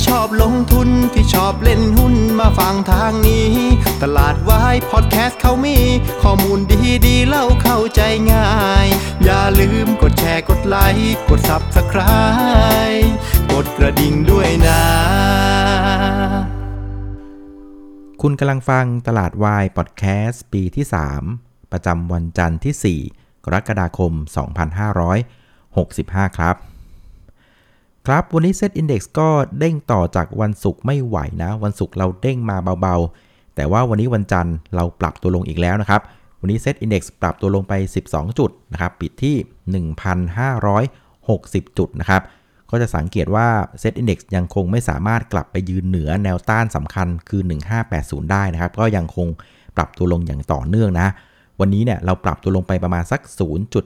ที่ชอบลงทุนที่ชอบเล่นหุ้นมาฟังทางนี้ ตลาดวายพอดแคสต์เขามี ข้อมูลดีดีเล่าเข้าใจง่าย อย่าลืมกดแชร์กดไลค์กด Subscribe กดกระดิ่งด้วยนะ คุณกำลังฟังตลาดวายพอดแคสต์ปีที่ 3 ประจำวันจันทร์ที่ 4 กรกฎาคม 2565 ครับ ครับวันนี้เซตอินดี x ก็เด้งต่อจากวันศุกร์ไม่ไหวนะ วันศุกร์เราเด้งมาเบาๆ แต่ว่าวันนี้วันจันทร์เราปรับตัวลงอีกแล้วนะครับ วันนี้เซตอินดี x ปรับตัวลงไป 12 จุดนะครับปิดที่ 1,560 จุดนะครับก็จะสังเกตว่า Set Index ยังคงไม่สามารถกลับไปยืนเหนือแนวต้านสำคัญคือ 1580 ได้นะครับ ก็ยังคงปรับตัวลงอย่างต่อเนื่องนะ วันนี้เนี่ยเราปรับตัวลงไปประมาณสัก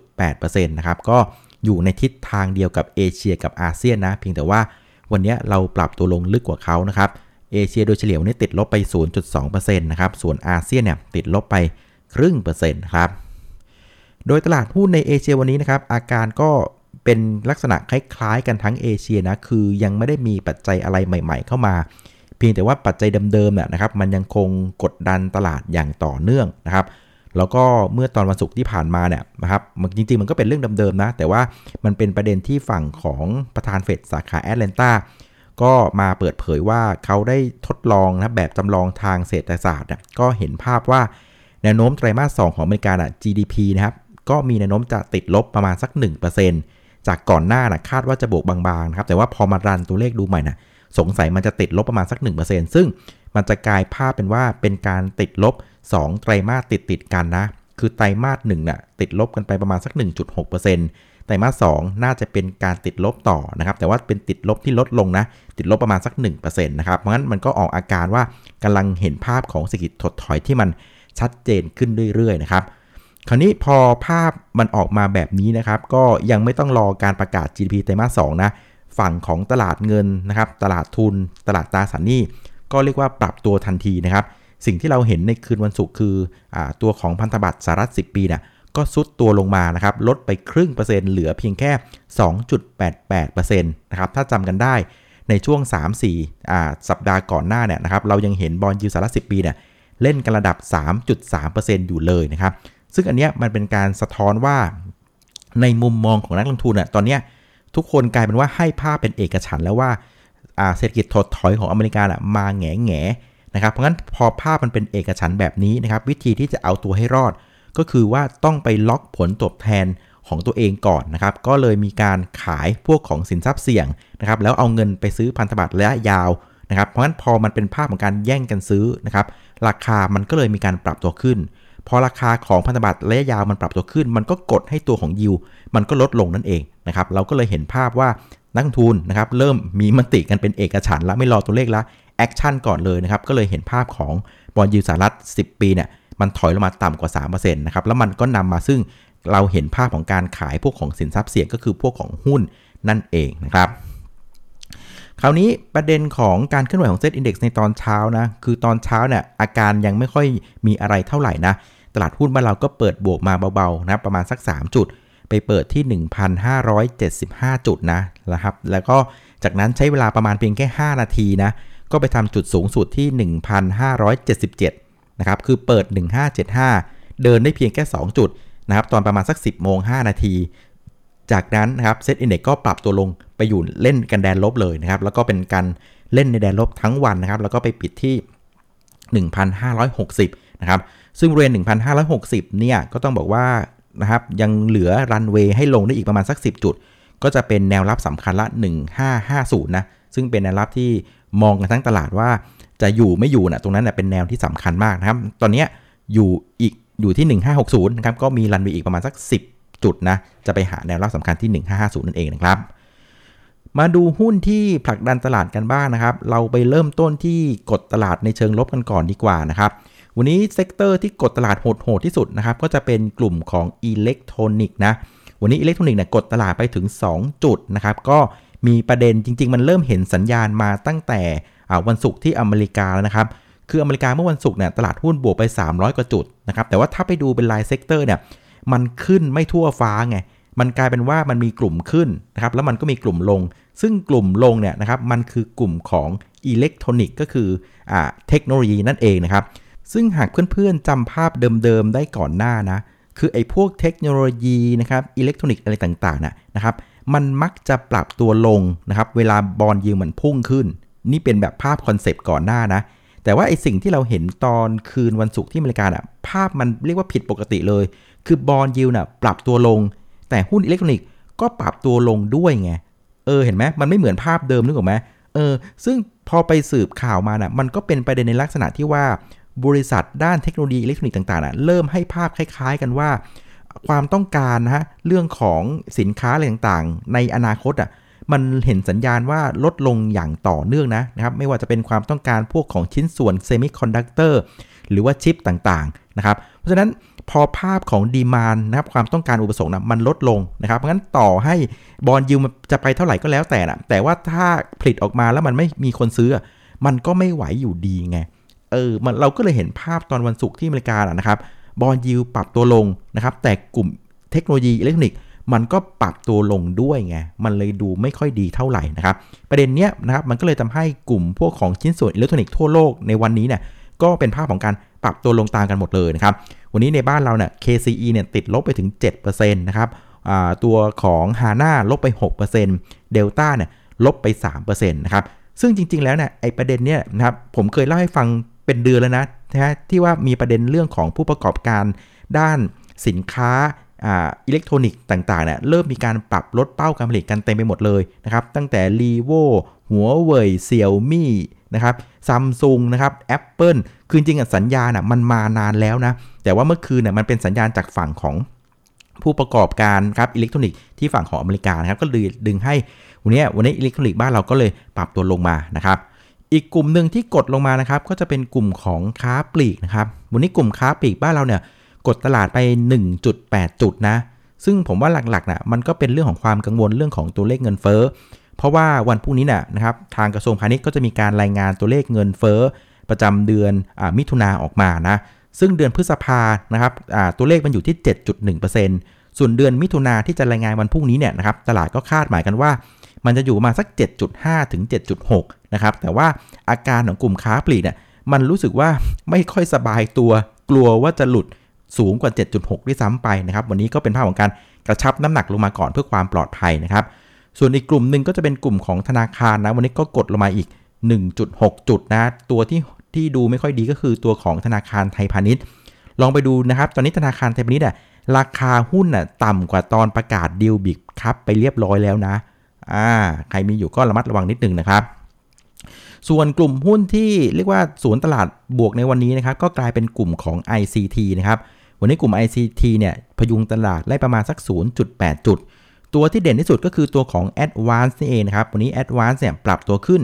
0.8%นะครับก็ อยู่ในทิศทางเดียวกับเอเชียกับอาเซียนนะ เพียงแต่ว่าวันนี้เราปรับตัวลงลึกกว่าเขานะครับเอเชียโดยเฉลี่ยวันนี้ติดลบไป 0.2%นะครับ ส่วนอาเซียนเนี่ยติดลบไปครึ่งเปอร์เซ็นต์ครับ โดยตลาดหุ้นในเอเชียวันนี้นะครับ อาการก็เป็นลักษณะคล้ายๆกันทั้งเอเชียนะ คือยังไม่ได้มีปัจจัยอะไรใหม่ๆ เข้ามา เพียงแต่ว่าปัจจัยเดิมๆเนี่ยนะครับ มันยังคงกดดันตลาดอย่างต่อเนื่องนะครับ แล้วก็เมื่อตอนวันศุกร์ที่ผ่านมาเนี่ยนะครับจริงๆ มันก็เป็นเรื่องเดิมๆนะ แต่ว่ามันเป็นประเด็นที่ฝั่งของประธานเฟดสาขาแอตแลนตาก็มาเปิดเผยว่าเขาได้ทดลองนะแบบจำลองทางเศรษฐศาสตร์เนี่ยก็เห็นภาพว่าแนวโน้มไตรมาส 2 ของอเมริกาอะ GDP นะครับก็มีแนวโน้มจะติดลบประมาณสัก 1%จากก่อนหน้านะคาดว่าจะบวกบางๆนะครับแต่ว่าพอมารันตัวเลขดูใหม่นะสงสัยมันจะติดลบประมาณสัก 1%ซึ่งมันจะกลายภาพเป็นว่าเป็นการติดลบ 2 ไตรมาสติดติดกันนะ คือไตรมาส1น่ะติดลบกันไปประมาณสัก 1.6%ไตรมาส2น่าจะเป็นการติดลบต่อนะครับ แต่ว่าเป็นติดลบที่ลดลงนะ ติดลบประมาณสัก1%นะครับ เพราะงั้นมันก็ออกอาการว่ากำลังเห็นภาพของเศรษฐกิจถดถอยที่มันชัดเจนขึ้นเรื่อยๆนะครับคราวนี้พอภาพมันออกมาแบบนี้นะครับ ก็ยังไม่ต้องรอการประกาศ GDP ไตรมาส2นะ ฝั่งของตลาดเงินนะครับ ตลาดทุน ตลาดตราสารหนี้ ก็เรียกว่าปรับตัวทันทีนะครับ สิ่งที่เราเห็นในคืนวันศุกร์คืออตัวของพันธบัตรสหรัฐ 10 ปีเนี่ยก็ซุดตัวลงมานะครับ ลดไปครึ่งเปอร์เซ็นต์เหลือเพียงแค่ 2.88%นะครับ ถ้าจำกันได้ในช่วง 3-4อ่าสัปดาห์ก่อนหน้าเนี่ยนะครับ เรายังเห็นบอลยูสหรัฐ 10 ปีเนี่ยเล่นกันระดับ 3.3%อยู่เลยนะครับ ซึ่งอันเนี้ยมันเป็นการสะท้อนว่า ในมุมมองของนักลงทุนอะตอนเนี้ยทุกคนกลายเป็นว่าให้ภาพเป็นเอกฉันแล้วว่าเศรษฐกิจถดถอยของอเมริกาอะมาแง่แง่ นะครับเพราะงั้นพอภาพมันเป็นเอกฉันท์แบบนี้นะครับวิธีที่จะเอาตัวให้รอด ก็คือว่าต้องไปล็อกผลตอบแทนของตัวเองก่อนนะครับก็เลยมีการขายพวกของสินทรัพย์เสี่ยงนะครับแล้วเอาเงินไปซื้อพันธบัตรระยะยาวนะครับเพราะฉะนั้นพอมันเป็นภาพของการแย่งกันซื้อนะครับราคามันก็เลยมีการปรับตัวขึ้น พอราคาของพันธบัตรระยะยาวมันปรับตัวขึ้น มันก็กดให้ตัวของยิวมันก็ลดลงนั่นเองนะครับเราก็เลยเห็นภาพว่านักลงทุนนะครับเริ่มมีมติกันเป็นเอกฉันท์แล้วไม่รอตัวเลขละ action ก่อนเลยนะครับ ก็เลยเห็นภาพของ bond yield สหรัฐ 10 ปีเนี่ยมันถอยลงมาต่ำกว่า3%นะครับแล้วมันก็นำมาซึ่งเราเห็นภาพของการขายพวกของสินทรัพย์เสี่ยงก็คือพวกของหุ้นนั่นเองนะครับคราวนี้ประเด็นของการเคลื่อนไหวของเซตอินดี x ในตอนเช้านะ คือตอนเช้าเนี่ยอาการยังไม่ค่อยมีอะไรเท่าไหร่นะ ตลาดหุ้นบ้านเราก็เปิดบวกมาเบาๆนะประมาณสัก 3 จุด ไปเปิดที่ 1,575 จุดนะนะครับแล้วก็จากนั้นใช้เวลาประมาณเพียงแค่ 5 นาทีนะ ก็ไปทำจุดสูงสุดที่ 1,577 นะครับ คือเปิด 1575 เดินได้เพียงแค่ 2 จุดนะครับ ตอนประมาณสัก 10โมง5นาที จากนั้นนะครับเซตอินเด็กก็ปรับตัวลงไปอยู่เล่นกันแดนลบเลยนะครับ แล้วก็เป็นการเล่นในแดนลบทั้งวันนะครับ แล้วก็ไปปิดที่ 1,560 นะครับ ซึ่งบริเวณ 1,560 เนี่ย ก็ต้องบอกว่านะครับ ยังเหลือรันเวย์ให้ลงได้อีกประมาณสัก 10 จุด ก็จะเป็นแนวรับสำคัญละ 1550 นะ ซึ่งเป็นแนวรับที่ มองกันทั้งตลาดว่าจะอยู่ไม่อยู่นะตรงนั้นนะเป็นแนวที่สำคัญมากนะครับ ตอนนี้อยู่อีกอยู่ที่ 1560นะครับก็มีรันเวย์อีกประมาณสัก 10 จุดนะจะไปหาแนวรับสำคัญที่ 1550 นั่นเองนะครับ มาดูหุ้นที่ผลักดันตลาดกันบ้างนะครับ เราไปเริ่มต้นที่กดตลาดในเชิงลบกันก่อนดีกว่านะครับวันนี้ sector ที่กดตลาดโหดๆที่สุดนะครับก็จะเป็นกลุ่มของอิเล็กทรอนิกส์นะวันนี้อิเล็กทรอนิกส์เนี่ยกดตลาดไปถึง 2 จุดนะครับก็ มีประเด็นจริง ๆ มันเริ่มเห็นสัญญาณมาตั้งแต่วันศุกร์ที่อเมริกาแล้วนะครับ คืออเมริกาเมื่อวันศุกร์เนี่ยตลาดหุ้นบวกไป 300 กว่าจุดนะครับแต่ว่าถ้าไปดูเป็นราย sector เนี่ยมันขึ้นไม่ทั่วฟ้าไงมันกลายเป็นว่ามันมีกลุ่มขึ้นนะครับแล้วมันก็มีกลุ่มลง ซึ่งกลุ่มลงเนี่ยนะครับมันคือกลุ่มของอิเล็กทรอนิกส์ก็คืออ่าเทคโนโลยีนั่นเองนะครับซึ่งหากเพื่อนๆจำภาพเดิมๆได้ก่อนหน้านะคือไอ้พวกเทคโนโลยีนะครับอิเล็กทรอนิกส์อะไรต่างๆนะนะครับ มันมักจะปรับตัวลงนะครับ เวลา bond yield มันพุ่งขึ้น นี่เป็นแบบภาพ concept ก่อนหน้านะ แต่ว่าไอสิ่งที่เราเห็นตอนคืนวันศุกร์ที่อเมริกาอะ ภาพมันเรียกว่าผิดปกติเลย คือ bond yield น่ะปรับตัวลง แต่หุ้นอิเล็กทรอนิกส์ก็ปรับตัวลงด้วยไง เออเห็นไหมมันไม่เหมือนภาพเดิมนึกออกไหมเออ ซึ่งพอไปสืบข่าวมาน่ะ มันก็เป็นประเด็นในลักษณะที่ว่าบริษัทด้านเทคโนโลยีอิเล็กทรอนิกส์ต่างๆน่ะเริ่มให้ภาพคล้าย ๆ กันว่า ความต้องการนะฮะเรื่องของสินค้าอะไรต่างๆ ในอนาคตอะมันเห็นสัญญาณว่าลดลงอย่างต่อเนื่องนะนะครับไม่ว่าจะเป็นความต้องการพวกของชิ้นส่วนเซมิคอนดักเตอร์หรือว่าชิปต่างๆนะครับเพราะฉะนั้นพอภาพของ demand นะครับความต้องการอุปสงค์นะมันลดลงนะครับเพราะงั้นต่อให้ bond yield มันจะไปเท่าไหร่ก็แล้วแต่นะแต่ว่าถ้าผลิตออกมาแล้วมันไม่มีคนซื้อ มันก็ไม่ไหวอยู่ดีไงเออมันเราก็เลยเห็นภาพตอนวันศุกร์ที่อเมริกานะครับ bond yield ปรับตัวลงนะครับแต่กลุ่มเทคโนโลยีอิเล็กทรอนิกส์มันก็ปรับตัวลงด้วยไง มันเลยดูไม่ค่อยดีเท่าไหร่นะครับ ประเด็นเนี้ยนะครับมันก็เลยทำให้กลุ่มพวกของชิ้นส่วนอิเล็กทรอนิกส์ทั่วโลกในวันนี้เนี่ยก็เป็นภาพของการปรับตัวลงตามกันหมดเลยนะครับ วันนี้ในบ้านเราเนี่ย KCE เนี่ยติดลบไปถึง 7%นะครับตัวของ HANA ลบไป6% Delta เนี่ยลบไป 3%นะครับ ซึ่งจริงๆ แล้วเนี่ยไอประเด็นเนี้ยนะครับผมเคยเล่าให้ฟังเป็นเดือนแล้วนะ นะที่ว่ามีประเด็นเรื่องของผู้ประกอบการด้านสินค้าอิเล็กทรอนิกส์ต่างๆเนี่ยเริ่มมีการปรับลดเป้าการผลิตกันเต็มไปหมดเลยนะครับตั้งแต่ r ีโวหัวเว่ยเซี่ยวมี่นะครับซัมซุงนะครับแอปเปิลคือจริงๆสัญญาณมันมานานแล้วนะ แต่ว่าเมื่อคืนเนี่ยมันเป็นสัญญาณจากฝั่งของผู้ประกอบการครับอิเล็กทรอนิกส์ที่ฝั่งของอเมริกานะครับก็เลยดึงให้วันนี้วันนี้อิเล็กทรอนิกส์บ้านเราก็เลยปรับตัวลงมานะครับ อีกกลุ่มหนึ่งที่กดลงมานะครับ ก็จะเป็นกลุ่มของค้าปลีกนะครับ วันนี้กลุ่มค้าปลีกบ้านเราเนี่ยกดตลาดไป 1.8 จุดนะ ซึ่งผมว่าหลักๆนะมันก็เป็นเรื่องของความกังวลเรื่องของตัวเลขเงินเฟ้อ เพราะว่าวันพรุ่งนี้นะนะครับทางกระทรวงพาณิชย์ก็จะมีการรายงานตัวเลขเงินเฟ้อ ประจำเดือนอมิถุนาออกมานะ ซึ่งเดือนพฤษภานะครับตัวเลขมันอยู่ที่ 7.1%ส่วนเดือนมิถุนาที่จะรายงานวันพรุ่งนี้เนี่ยนะครับตลาดก็คาดหมายกันว่า มันจะอยู่มาสัก 7.5 ถึง 7.6 นะครับ แต่ว่าอาการของกลุ่มค้าปลีกเนี่ยมันรู้สึกว่าไม่ค่อยสบายตัวกลัวว่าจะหลุดสูงกว่า 7.6 ด้วยซ้ำไปนะครับ วันนี้ก็เป็นภาพของการกระชับน้ำหนักลงมาก่อนเพื่อความปลอดภัยนะครับ ส่วนอีกกลุ่มหนึ่งก็จะเป็นกลุ่มของธนาคารนะ วันนี้ก็กดลงมาอีก 1.6 จุดนะ ตัวที่ที่ดูไม่ค่อยดีก็คือตัวของธนาคารไทยพาณิชย์ ลองไปดูนะครับ ตอนนี้ธนาคารไทยพาณิชย์อะราคาหุ้นอะต่ำกว่าตอนประกาศดีลบิ๊กครับไปเรียบร้อยแล้วนะ อ่า ใครมีอยู่ก็ระมัดระวังนิดนึงนะครับ ส่วนกลุ่มหุ้นที่เรียกว่าสวนตลาดบวกในวันนี้นะครับก็กลายเป็นกลุ่มของ ICT นะครับวันนี้กลุ่ม ICT เนี่ยพยุงตลาดได้ประมาณสัก 0.8 จุด ตัวที่เด่นที่สุดก็คือตัวของ Advance นี่เองนะครับวันนี้ Advance เนี่ยปรับตัวขึ้น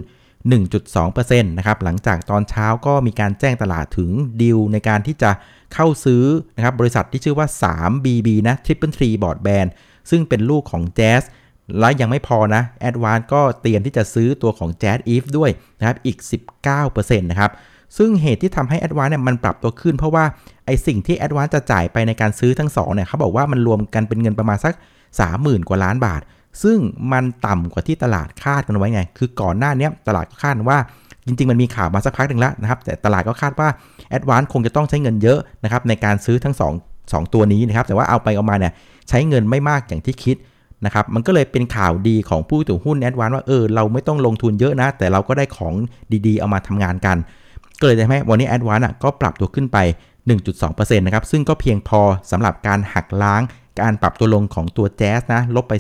1.2%นะครับหลังจากตอนเช้าก็มีการแจ้งตลาดถึงดีลในการที่จะเข้าซื้อนะครับบริษัทที่ชื่อว่า 3BB นะ Triple Tree Broadband ซึ่งเป็นลูกของ Jazz และยังไม่พอนะ Advance ก็เตรียมที่จะซื้อตัวของ Jazz Eve ด้วยนะครับอีก 19%นะครับซึ่งเหตุที่ทำให้ a d v a n c e เนี่ยมันปรับตัวขึ้นเพราะว่าไอสิ่งที่ a d v a n c e จะจ่ายไปในการซื้อทั้งสองเนี่ยเขาบอกว่ามันรวมกันเป็นเงินประมาณสัก 30,000 กว่าล้านบาท ซึ่งมันต่ำกว่าที่ตลาดคาดกันไว้ไง คือก่อนหน้านี้ตลาดก็คาดว่าจริงๆ มันมีข่าวมาสักพักหนึ่งแล้วนะครับ แต่ตลาดก็คาดว่า a d v a n c e คงจะต้องใช้เงินเยอะนะครับในการซื้อทั้ง2 2ตัวนี้นะครับแต่ว่าเอาไปเอามาเนี่ยใช้เงินไม่มากอย่างที่คิด นะครับมันก็เลยเป็นข่าวดีของผู้ถือหุ้นแอดวานว่าเออเราไม่ต้องลงทุนเยอะนะ แต่เราก็ได้ของดีๆ เอามาทำงานกัน ก็เลยทำให้วันนี้แอดวานก็ปรับตัวขึ้นไป 1.2%นะครับซึ่งก็เพียงพอสำหรับการหักล้างการปรับตัวลงของตัวแจ๊สนะลบไป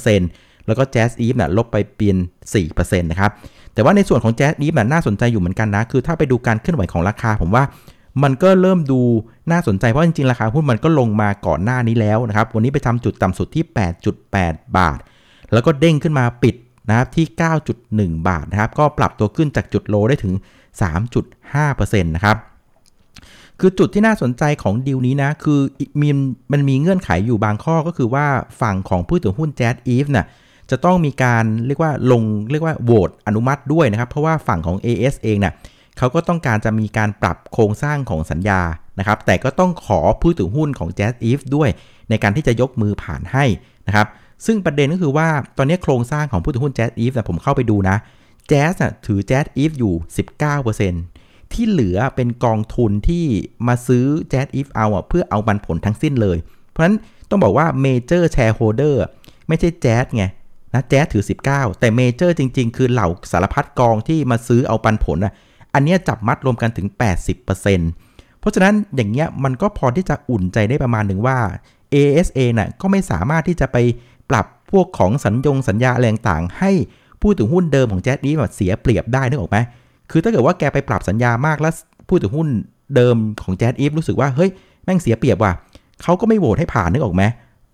13%แล้วก็แจ๊สอีฟนะลบไปเปลี่ยน4%นะครับแต่ว่าในส่วนของแจ๊สอีฟน่าสนใจอยู่เหมือนกันนะคือถ้าไปดูการเคลื่อนไหวของราคาผมว่า มันก็เริ่มดูน่าสนใจเพราะจริงๆ ราคาหุ้นมันก็ลงมาก่อนหน้านี้แล้วนะครับ วันนี้ไปทำจุดต่ำสุดที่ 8.8 บาท แล้วก็เด้งขึ้นมาปิดนะครับที่ 9.1 บาทนะครับ ก็ปรับตัวขึ้นจากจุดโลได้ถึง 3.5%นะครับ คือจุดที่น่าสนใจของดีลนี้นะ คือมีมันมีเงื่อนไขอยู่บางข้อก็คือว่าฝั่งของผู้ถือหุ้นแจ๊ดอีฟน่ะจะต้องมีการเรียกว่าลงเรียกว่าโหวตอนุมัติด้วยนะครับ เพราะว่าฝั่งของ AS เองเนะ่ย เขาก็ต้องการจะมีการปรับโครงสร้างของสัญญานะครับ แต่ก็ต้องขอผู้ถือหุ้นของ Jazz Eve ด้วย ในการที่จะยกมือผ่านให้นะครับ ซึ่งประเด็นก็คือว่าตอนนี้โครงสร้างของผู้ถือหุ้น Jazz Eve ผมเข้าไปดูนะ Jazz ถือ Jazz Eve อยู่ 19%ที่เหลือเป็นกองทุนที่มาซื้อ Jazz Eve เอาเพื่อเอาบันผลทั้งสิ้นเลย เพราะฉะนั้นต้องบอกว่า Major Shareholder ไม่ใช่ Jazz ไงนะแจ๊สถือ 19 แต่เมเจอร์จริง ๆ คือเหล่าสารพัดกองที่มาซื้อเอาปันผลอะ อันนี้จับมัดรวมกันถึง 80%เพราะฉะนั้นอย่างเงี้ยมันก็พอที่จะอุ่นใจได้ประมาณหนึ่งว่า ASA น่ะก็ไม่สามารถที่จะไปปรับพวกของสัญญงสัญญาอะไรต่างให้ผู้ถือหุ้นเดิมของแจ๊สนี้แบบเสียเปรียบได้นึกออกไหมคือถ้าเกิดว่าแกไปปรับสัญญามากแล้วผู้ถือหุ้นเดิมของแจ๊สอีฟรู้สึกว่าเฮ้ยแม่งเสียเปรียบว่ะเขาก็ไม่โหวตให้ผ่านนึกออกไหม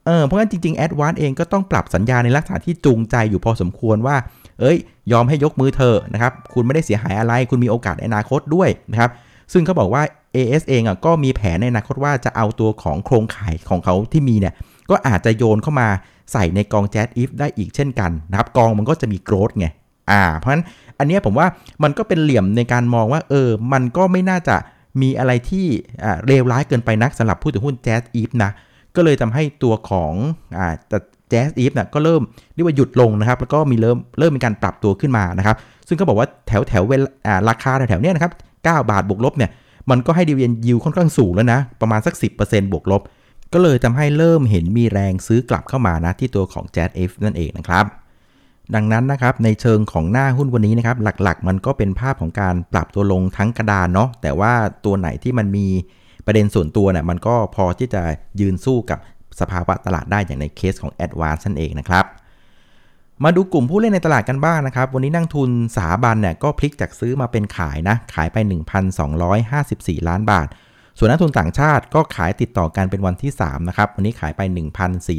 เออเพราะงั้นจริงๆแอดวานเองก็ต้องปรับสัญญาในลักษณะที่จูงใจอยู่พอสมควรว่า เอ้ย ยอมให้ยกมือเธอนะครับ คุณไม่ได้เสียหายอะไร คุณมีโอกาสในอนาคตด้วยนะครับ ซึ่งเขาบอกว่า AS เองอะก็มีแผนในอนาคตว่าจะเอาตัวของโครงข่ายของเขาที่มีเนี่ย ก็อาจจะโยนเข้ามาใส่ในกอง Jet If ได้อีกเช่นกันนะครับ กองมันก็จะมีโกรธไง อ่า เพราะฉะนั้นอันนี้ผมว่ามันก็เป็นเหลี่ยมในการมองว่า เออ มันก็ไม่น่าจะมีอะไรที่เลวร้ายเกินไปนักสำหรับผู้ถือหุ้น Jet If นะ ก็เลยทำให้ตัวของอ่า แจ๊สอีฟเนี่ยก็เริ่มเรียกว่าหยุดลงนะครับ แล้วก็มีเริ่มเริ่มมีการปรับตัวขึ้นมานะครับ ซึ่งเขาบอกว่าแถวแถวเวลาราคาแถวเนี้ยนะครับ 9 บาทบวกลบเนี่ย มันก็ให้ดีเวนยิวค่อนข้างสูงแล้วนะ ประมาณสัก 10%บวกลบ ก็เลยทำให้เริ่มเห็นมีแรงซื้อกลับเข้ามานะที่ตัวของ j เ f นั่นเองนะครับดังนั้นนะครับในเชิงของหน้าหุ้นวันนี้นะครับหลักๆ มันก็เป็นภาพของการปรับตัวลงทั้งกระดานเนาะแต่ว่าตัวไหนที่มันมีประเด็นส่วนตัวเนี่ยมันก็พอที่จะยืนสู้กับ สภาวะตลาดได้อย่างในเคสของ a d v a n c e นั่นเองนะครับ มาดูกลุ่มผู้เล่นในตลาดกันบ้างนะครับ วันนี้นั่งทุนสาบันเนี่ยก็พลิกจากซื้อมาเป็นขายนะ ขายไป 1,254 ล้านบาท ส่วนนักทุนต่างชาติก็ขายติดต่อกันเป็นวันที่3นะครับ วันนี้ขายไป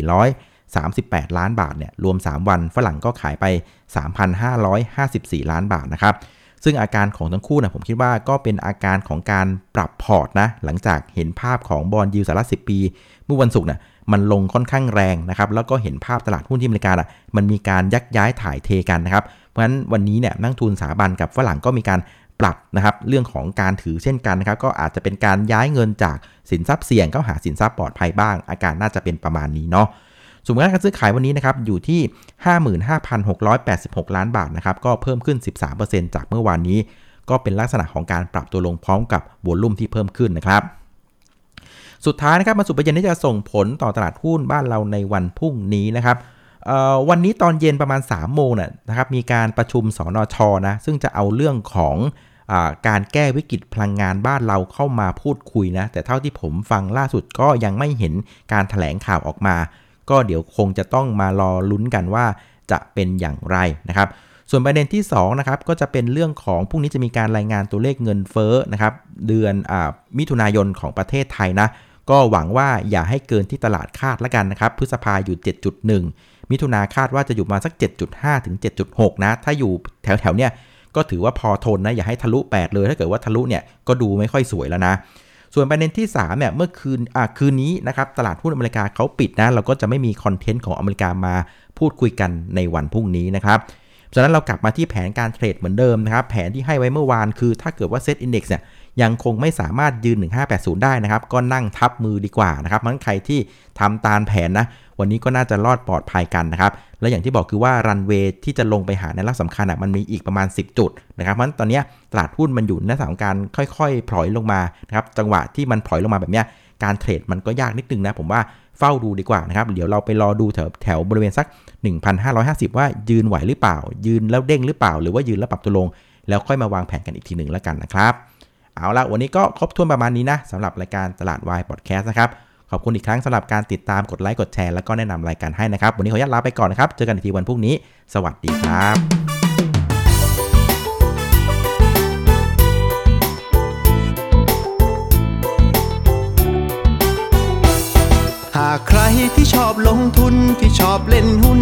1,438 ล้านบาทเนี่ย รวม 3 วันฝรั่งก็ขายไป 3,554 ล้านบาทนะครับซึ่งอาการของทั้งคู่นะผมคิดว่าก็เป็นอาการของการปรับพอร์ตนะหลังจากเห็นภาพของบอลยูสาระ10 ปี เมื่อวันศุกร์เนี่ย มันลงค่อนข้างแรงนะครับแล้วก็เห็นภาพตลาดหุ้นที่อเมริกาอะมันมีการยักย้ายถ่ายเทกันนะครับเพราะฉะนั้นวันนี้เนี่ยนักทุนสถาบันกับฝรั่งก็มีการปรับนะครับเรื่องของการถือเช่นกันนะครับก็อาจจะเป็นการย้ายเงินจากสินทรัพย์เสี่ยงเข้าหาสินทรัพย์ปลอดภัยบ้าง อาการน่าจะเป็นประมาณนี้เนาะสมมติการซื้อขายวันนี้นะครับอยู่ที่ 55,686 ล้านบาทนะครับก็เพิ่มขึ้น 13%จากเมื่อวานนี้ ก็เป็นลักษณะของการปรับตัวลงพร้อมกับวอลุ่มที่เพิ่มขึ้นนะครับ สุดท้ายนะครับมาสู่ประเด็นที่จะส่งผลต่อตลาดหุ้นบ้านเราในวันพรุ่งนี้นะครับวันนี้ตอนเย็นประมาณ3โมงนะครับมีการประชุมสอนอชนะซึ่งจะเอาเรื่องของอการแก้วิกฤตพลังงานบ้านเราเข้ามาพูดคุยนะแต่เท่าที่ผมฟังล่าสุดก็ยังไม่เห็นการถแถลงข่าวออกมา ก็เดี๋ยวคงจะต้องมารอลุ้นกันว่าจะเป็นอย่างไรนะครับส่วนประเด็นที่2นะครับก็จะเป็นเรื่องของพรุ่งนี้จะมีการรายงานตัวเลขเงินเฟ้อนะครับเดือนอมิถุนายนของประเทศไทยนะ ก็หวังว่าอย่าให้เกินที่ตลาดคาดละกันนะครับ พฤษภาอยู่ 7.1 มิถุนาคาดว่าจะอยู่มาสัก 7.5 ถึง 7.6 นะ ถ้าอยู่แถวๆเนี้ยก็ถือว่าพอทนนะ อย่าให้ทะลุ 8 เลย ถ้าเกิดว่าทะลุเนี่ยก็ดูไม่ค่อยสวยแล้วนะ ส่วนประเด็นที่3เนี่ยเมื่อคืนอ่าคืนนี้นะครับตลาดหุ้นอเมริกาเขาปิดนะ เราก็จะไม่มีคอนเทนต์ของอเมริกามาพูดคุยกันในวันพรุ่งนี้นะครับฉะนั้นเรากลับมาที่แผนการเทรดเหมือนเดิมนะครับ แผนที่ให้ไว้เมื่อวานคือ ถ้าเกิดว่าเซตอินดี x เนี่ย ยังคงไม่สามารถยืน 1580 ได้นะครับ ก็นั่งทับมือดีกว่านะครับมันใครที่ทำตามแผนนะ วันนี้ก็น่าจะรอดปลอดภัยกันนะครับ และอย่างที่บอกคือว่ารันเวย์ที่จะลงไปหาในรักสำคัญอะมันมีอีกประมาณ 10 จุดนะครับ เพราะตอนนี้ตลาดหุ้นมันอยู่ในสถานการณ์ค่อยๆ พลอยลงมานะครับ จังหวะที่มันพลอยลงมาแบบนี้การเทรดมันก็ยากนิดนึงนะผมว่าเฝ้าดูดีกว่านะครับ เดี๋ยวเราไปรอดูแถวแถวบริเวณสัก 1,550 ว่ายืนไหวหรือเปล่า ยืนแล้วเด้งหรือเปล่า หรือว่ายืนแล้วปรับตัวลง แล้วค่อยมาวางแผนกันอีกทีหนึ่งแล้วกันนะครับ เอาละวันนี้ก็ครบถ้วนประมาณนี้นะสำหรับรายการตลาดวายพอดแคสต์นะครับ ขอบคุณอีกครั้งสำหรับการติดตามกดไลค์กดแชร์แล้วก็แนะนำรายการให้นะครับ วันนี้ขออนุญาตลาไปก่อนนะครับ เจอกันอีกทีวันพรุ่งนี้ สวัสดีครับหากใครที่ชอบลงทุนที่ชอบเล่นหุ้น